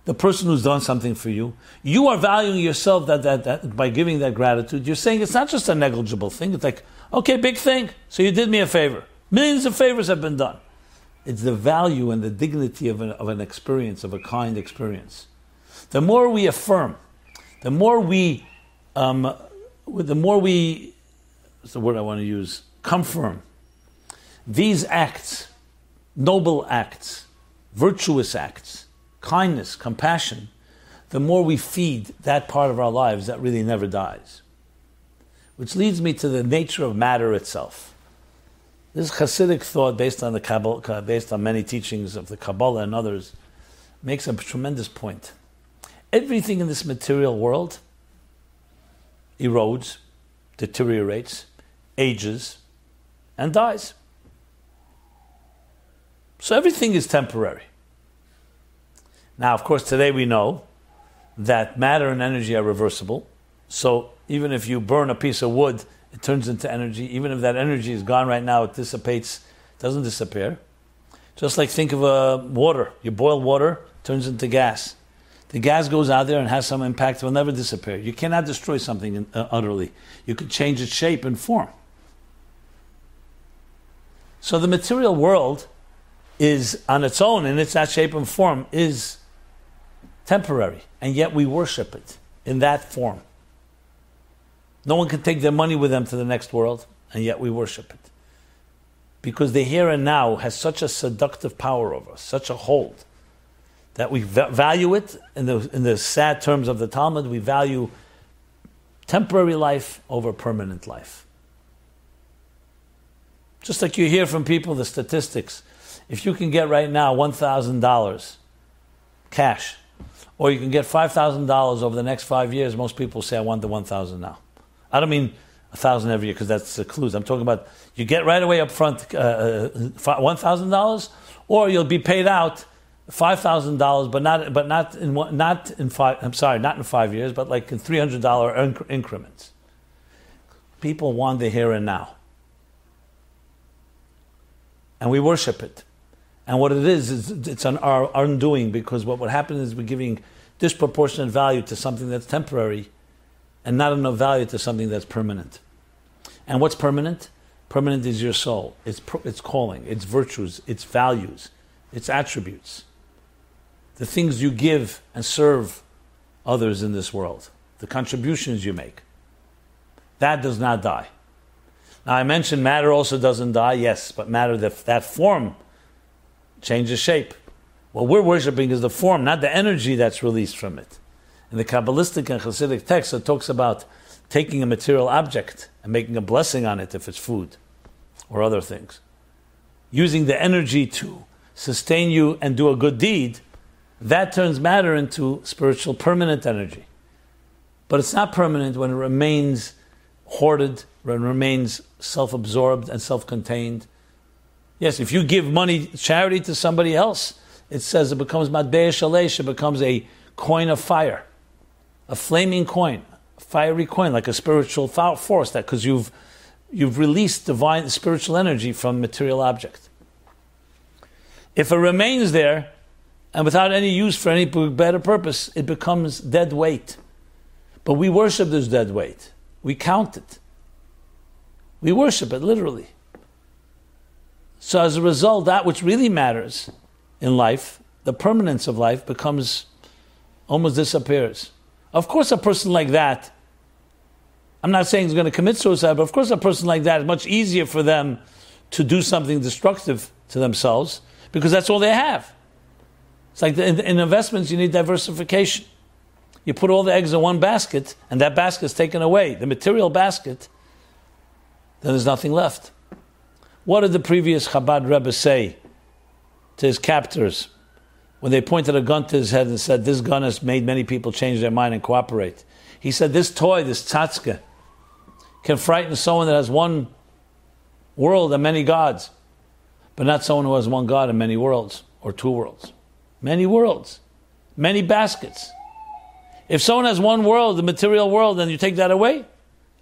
the person who's done something for you. You are valuing yourself that, that, that by giving that gratitude. You're saying it's not just a negligible thing. It's like, okay, big thing. So you did me a favor. Millions of favors have been done. It's the value and the dignity of an, of an experience, of a kind experience. The more we affirm, the more we, um, the more we, what's the word I want to use? Confirm. These acts, noble acts, virtuous acts, kindness, compassion, the more we feed that part of our lives that really never dies. Which leads me to the nature of matter itself. This Hasidic thought, based on the Kabbalah, uh, based on many teachings of the Kabbalah and others, makes a tremendous point. Everything in this material world erodes, deteriorates, ages, and dies. So everything is temporary. Now, of course, today we know that matter and energy are reversible. So even if you burn a piece of wood, it turns into energy. Even if that energy is gone right now, it dissipates, doesn't disappear. Just like think of uh, water. You boil water, turns into gas. The gas goes out there and has some impact, it will never disappear. You cannot destroy something in, uh, utterly. You can change its shape and form. So the material world is on its own, in its that shape and form, is temporary, and yet we worship it in that form. No one can take their money with them to the next world, and yet we worship it. Because the here and now has such a seductive power over us, such a hold, that we value it in the, in the sad terms of the Talmud, we value temporary life over permanent life. Just like you hear from people the statistics. If you can get right now $1,000 cash or you can get $5,000 over the next five years, most people say, I want the 1000 now. I don't mean a thousand every year because that's the clues. I'm talking about you get right away up front uh, uh $1,000 or you'll be paid out $5,000, but not, but not in, not in five, I'm sorry, not in five years, but like in $300 inc- increments. People want the here and now. and we worship it. And what it is, is it's an, our undoing because what would happen is we're giving disproportionate value to something that's temporary and not enough value to something that's permanent. And what's permanent? Permanent is your soul, its, its calling, its virtues, its values, its attributes, the things you give and serve others in this world, the contributions you make. That does not die. Now, I mentioned matter also doesn't die, yes, but matter, that, that form changes shape. What we're worshiping is the form, not the energy that's released from it. In the Kabbalistic and Hasidic text, it talks about taking a material object and making a blessing on it if it's food or other things. Using the energy to sustain you and do a good deed, that turns matter into spiritual permanent energy. But it's not permanent when it remains hoarded, when it remains self absorbed and self contained. Yes, if you give money, charity to somebody else, it says it becomes Matbeya Shel Esh, it becomes a coin of fire a flaming coin, a fiery coin, like a spiritual force, that because you've you've released divine spiritual energy from material object. If it remains there and without any use for any better purpose, it becomes dead weight. But we worship this dead weight. We count it. We worship it literally. So as a result, that which really matters in life, the permanence of life, becomes almost disappears. Of course, a person like that, I'm not saying he's going to commit suicide, but of course, a person like that is much easier for them to do something destructive to themselves because that's all they have. It's like in, in investments, you need diversification. You put all the eggs in one basket, and that basket's taken away, the material basket, then there's nothing left. What did the previous Chabad Rebbe say to his captors when they pointed a gun to his head and said, This gun has made many people change their mind and cooperate. He said, This toy, this tzatzka, can frighten someone that has one world and many gods, but not someone who has one God and many worlds, or two worlds. Many worlds, many baskets. If someone has one world, the material world, and you take that away,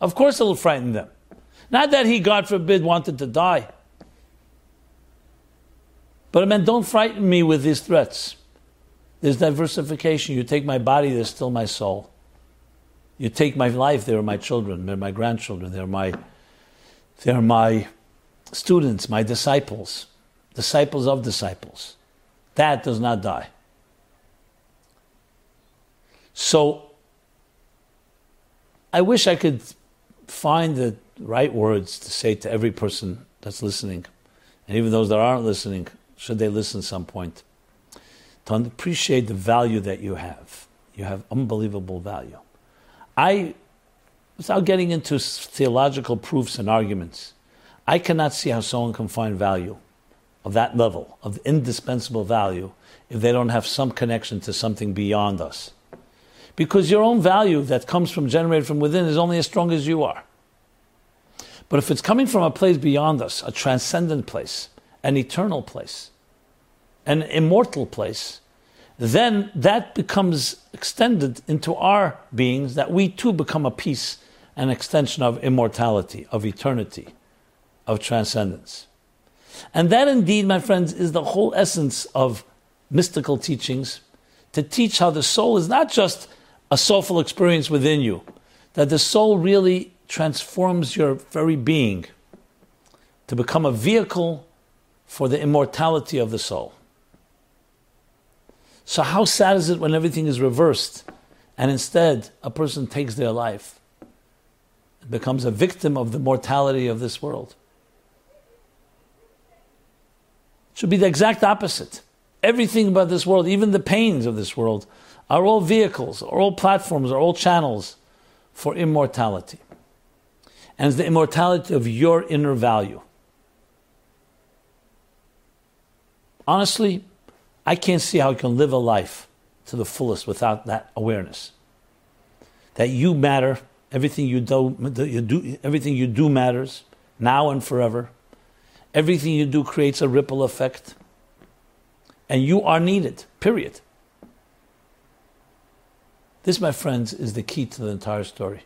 of course it'll frighten them. Not that he, God forbid, wanted to die. But it meant, don't frighten me with these threats. There's diversification. You take my body, there's still my soul. You take my life, they are my children, they're my grandchildren, they're my, they're my students, my disciples, disciples of disciples. That does not die. So, I wish I could find the right words to say to every person that's listening, and even those that aren't listening, should they listen some point, to appreciate the value that you have. You have unbelievable value. I, without getting into theological proofs and arguments, I cannot see how someone can find value of that level, of indispensable value, if they don't have some connection to something beyond us. Because your own value that comes from generated from within is only as strong as you are. But if it's coming from a place beyond us, a transcendent place, an eternal place, an immortal place, then that becomes extended into our beings, that we too become a piece, an extension of immortality, of eternity, of transcendence. And that indeed, my friends, is the whole essence of mystical teachings to teach how the soul is not just a soulful experience within you, that the soul really transforms your very being to become a vehicle for the immortality of the soul. So, how sad is it when everything is reversed and instead a person takes their life, and becomes a victim of the mortality of this world? It should be the exact opposite. Everything about this world, even the pains of this world, are all vehicles, are all platforms, are all channels for immortality. And the immortality of your inner value. honestly, I can't see how you can live a life to the fullest without that awareness. That you matter, everything you do, you do, everything you do matters, now and forever. Everything you do creates a ripple effect. And you are needed, period. This, my friends, is the key to the entire story.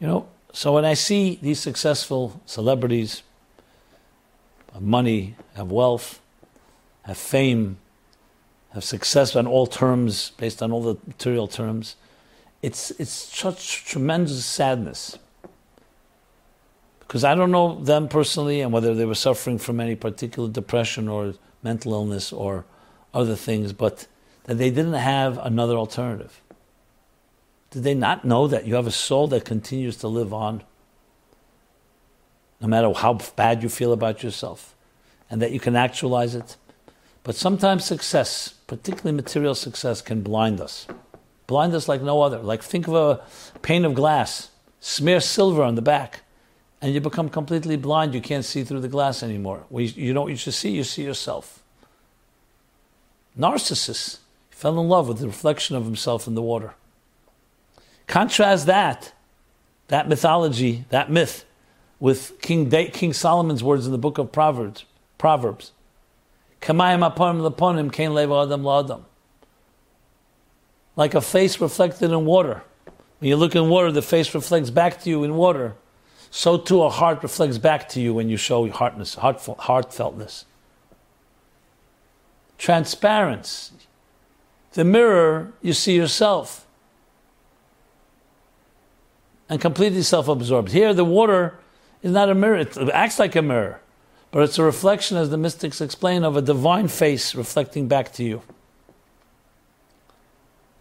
You know, so when I see these successful celebrities, have money, have wealth, have fame, have success on all terms, based on all the material terms. It's, it's such tremendous sadness. Because I don't know them personally and whether they were suffering from any particular depression or mental illness or other things, but that they didn't have another alternative. Did they not know that you have a soul that continues to live on, no matter how bad you feel about yourself, and that you can actualize it? But sometimes success, particularly material success, can blind us. Blind us like no other. Like think of a pane of glass, smear silver on the back, and you become completely blind. You can't see through the glass anymore. You know what you should see? You see yourself. Narcissus fell in love with the reflection of himself in the water. Contrast that, that mythology, that myth, with King, King Solomon's words in the book of Proverbs. Proverbs. Like a face reflected in water. When you look in water, the face reflects back to you in water. So too a heart reflects back to you when you show heartness, heartfeltness. Transparency. The mirror, you see yourself. And completely self absorbed. Here, the water is not a mirror, it acts like a mirror. But it's a reflection, as the mystics explain, of a divine face reflecting back to you.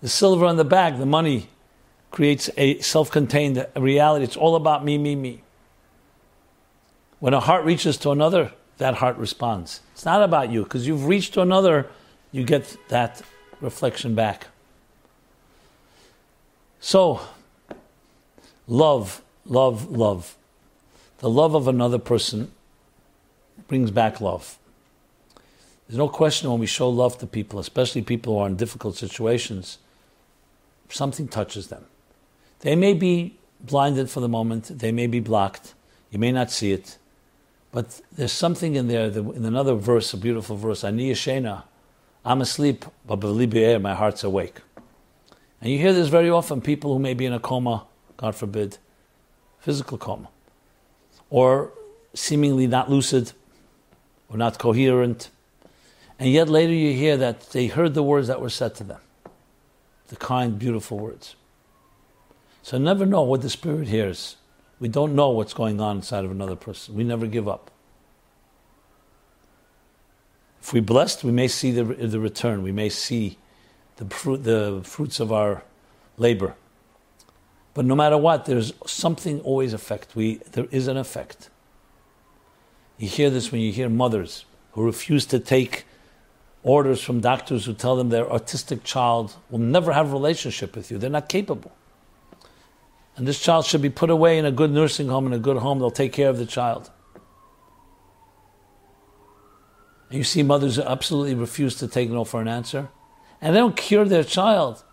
The silver on the back, the money, creates a self contained reality. It's all about me, me, me. When a heart reaches to another, that heart responds. It's not about you, because you've reached to another, you get that reflection back. So, love, love, love. The love of another person brings back love. There's no question when we show love to people, especially people who are in difficult situations, something touches them. They may be blinded for the moment, they may be blocked, you may not see it, but there's something in there, in another verse, a beautiful verse, Ani Yeshena, I'm asleep, but eh, my heart's awake. And you hear this very often, people who may be in a coma, God forbid, physical coma, or seemingly not lucid, or not coherent. And yet later you hear that they heard the words that were said to them the kind, beautiful words. So never know what the Spirit hears. We don't know what's going on inside of another person. We never give up. If we're blessed, we may see the, the return. We may see the, fruit, the fruits of our labor. But no matter what, there's something always effect. We, there is an effect. You hear this when you hear mothers who refuse to take orders from doctors who tell them their autistic child will never have a relationship with you. They're not capable. And this child should be put away in a good nursing home, in a good home. They'll take care of the child. And you see mothers absolutely refuse to take no for an answer. And they don't cure their child,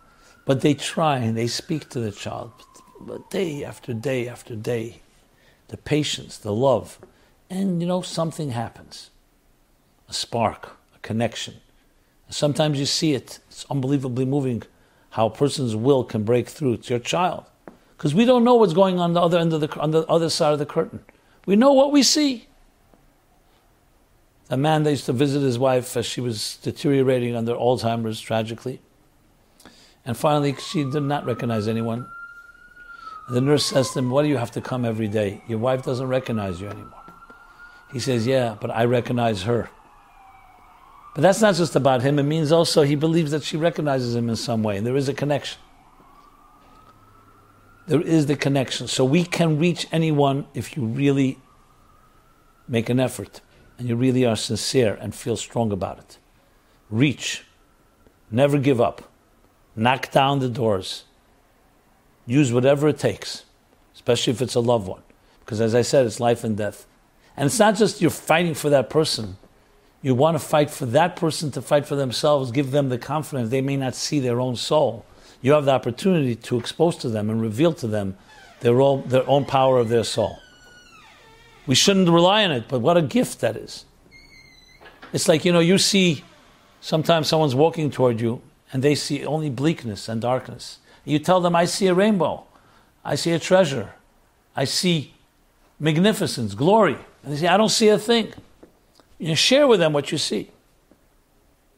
but they try and they speak to the child. But day after day after day, the patience, the love, and you know, something happens a spark, a connection. Sometimes you see it, it's unbelievably moving how a person's will can break through. It's your child. Because we don't know what's going on the other end of the, on the other side of the curtain. We know what we see. A man that used to visit his wife as she was deteriorating under Alzheimer's tragically. And finally, she did not recognize anyone. The nurse says to him, Why do you have to come every day? Your wife doesn't recognize you anymore. He says, Yeah, but I recognize her. But that's not just about him, it means also he believes that she recognizes him in some way, and there is a connection. There is the connection. So we can reach anyone if you really make an effort and you really are sincere and feel strong about it. Reach. Never give up. Knock down the doors. Use whatever it takes, especially if it's a loved one. Because as I said, it's life and death. And it's not just you're fighting for that person. You want to fight for that person to fight for themselves, give them the confidence. They may not see their own soul. You have the opportunity to expose to them and reveal to them their own, their own power of their soul. We shouldn't rely on it, but what a gift that is. It's like, you know, you see sometimes someone's walking toward you and they see only bleakness and darkness. You tell them, I see a rainbow, I see a treasure, I see magnificence, glory. And they say, I don't see a thing. You share with them what you see.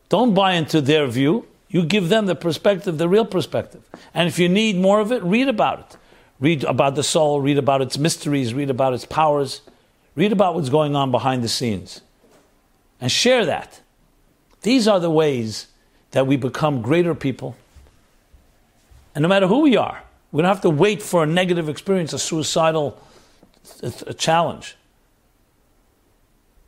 Don't buy into their view. You give them the perspective, the real perspective. And if you need more of it, read about it. Read about the soul, read about its mysteries, read about its powers, read about what's going on behind the scenes. And share that. These are the ways that we become greater people. And no matter who we are, we don't have to wait for a negative experience, a suicidal a challenge.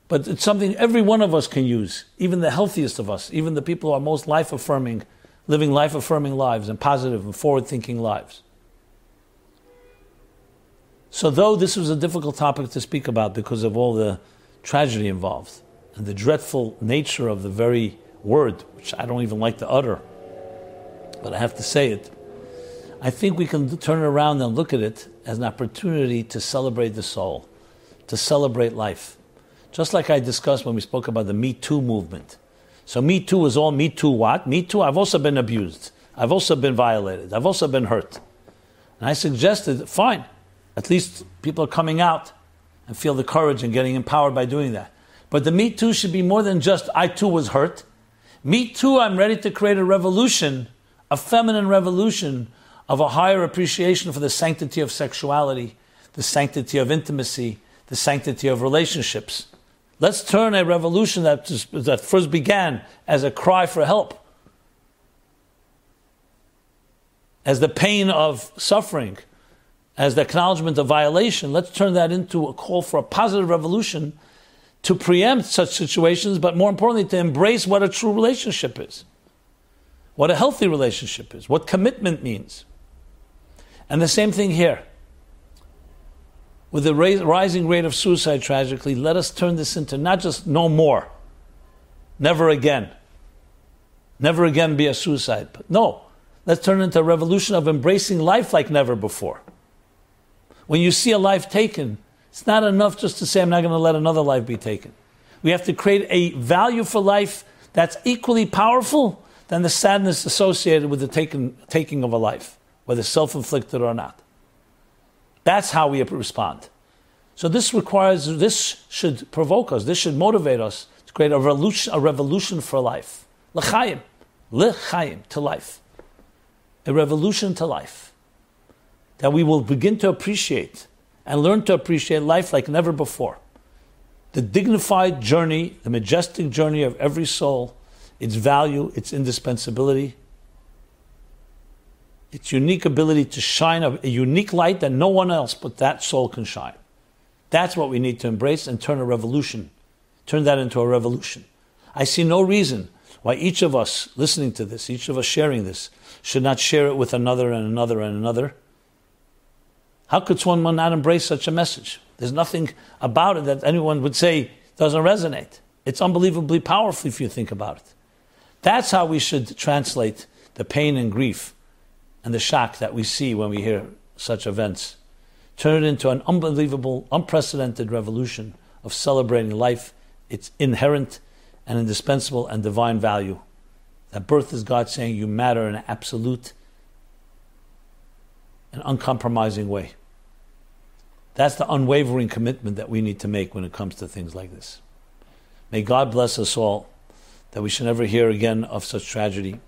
But it's something every one of us can use, even the healthiest of us, even the people who are most life affirming, living life affirming lives and positive and forward thinking lives. So, though this was a difficult topic to speak about because of all the tragedy involved and the dreadful nature of the very word, which I don't even like to utter, but I have to say it, I think we can turn around and look at it as an opportunity to celebrate the soul, to celebrate life. Just like I discussed when we spoke about the Me Too movement. So, Me Too is all Me Too what? Me Too, I've also been abused. I've also been violated. I've also been hurt. And I suggested, fine, at least people are coming out and feel the courage and getting empowered by doing that. But the Me Too should be more than just I too was hurt. Me Too, I'm ready to create a revolution, a feminine revolution of a higher appreciation for the sanctity of sexuality, the sanctity of intimacy, the sanctity of relationships. Let's turn a revolution that, that first began as a cry for help, as the pain of suffering, as the acknowledgement of violation. Let's turn that into a call for a positive revolution to preempt such situations, but more importantly, to embrace what a true relationship is, what a healthy relationship is, what commitment means. And the same thing here. With the rising rate of suicide, tragically, let us turn this into not just no more, never again, never again be a suicide, but no, let's turn it into a revolution of embracing life like never before. When you see a life taken, it's not enough just to say, I'm not going to let another life be taken. We have to create a value for life that's equally powerful than the sadness associated with the taking, taking of a life whether self inflicted or not. That's how we respond. So this requires, this should provoke us, this should motivate us to create a revolution, a revolution for life. L'chaim, l'chaim, to life. A revolution to life. That we will begin to appreciate and learn to appreciate life like never before. The dignified journey, the majestic journey of every soul, its value, its indispensability, its unique ability to shine a, a, unique light that no one else but that soul can shine. That's what we need to embrace and turn a revolution, turn that into a revolution. I see no reason why each of us listening to this, each of us sharing this, should not share it with another and another and another. How could someone not embrace such a message? There's nothing about it that anyone would say doesn't resonate. It's unbelievably powerful if you think about it. That's how we should translate the pain and grief and the shock that we see when we hear such events. Turn it into an unbelievable, unprecedented revolution of celebrating life, its inherent and indispensable and divine value. That birth is God saying you matter in an absolute and uncompromising way. That's the unwavering commitment that we need to make when it comes to things like this. May God bless us all that we should never hear again of such tragedy.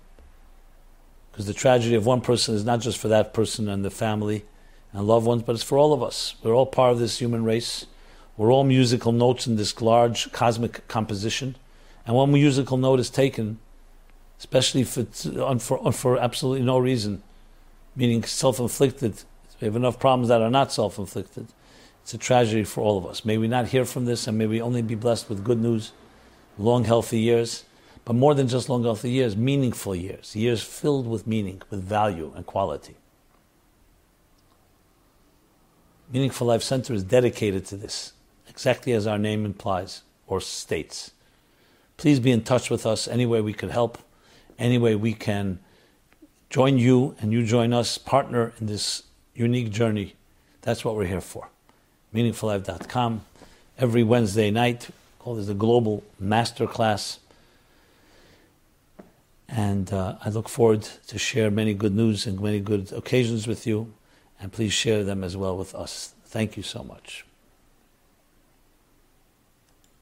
Because the tragedy of one person is not just for that person and the family and loved ones, but it's for all of us. We're all part of this human race. We're all musical notes in this large cosmic composition. And one musical note is taken, especially for, for, for absolutely no reason, meaning self inflicted. We have enough problems that are not self inflicted. It's a tragedy for all of us. May we not hear from this, and may we only be blessed with good news, long, healthy years but more than just long healthy years, meaningful years, years filled with meaning, with value and quality. Meaningful Life Center is dedicated to this, exactly as our name implies or states. Please be in touch with us any way we could help, any way we can join you and you join us, partner in this unique journey. That's what we're here for. MeaningfulLife.com. Every Wednesday night, called as the Global Master Class and uh, I look forward to share many good news and many good occasions with you. And please share them as well with us. Thank you so much.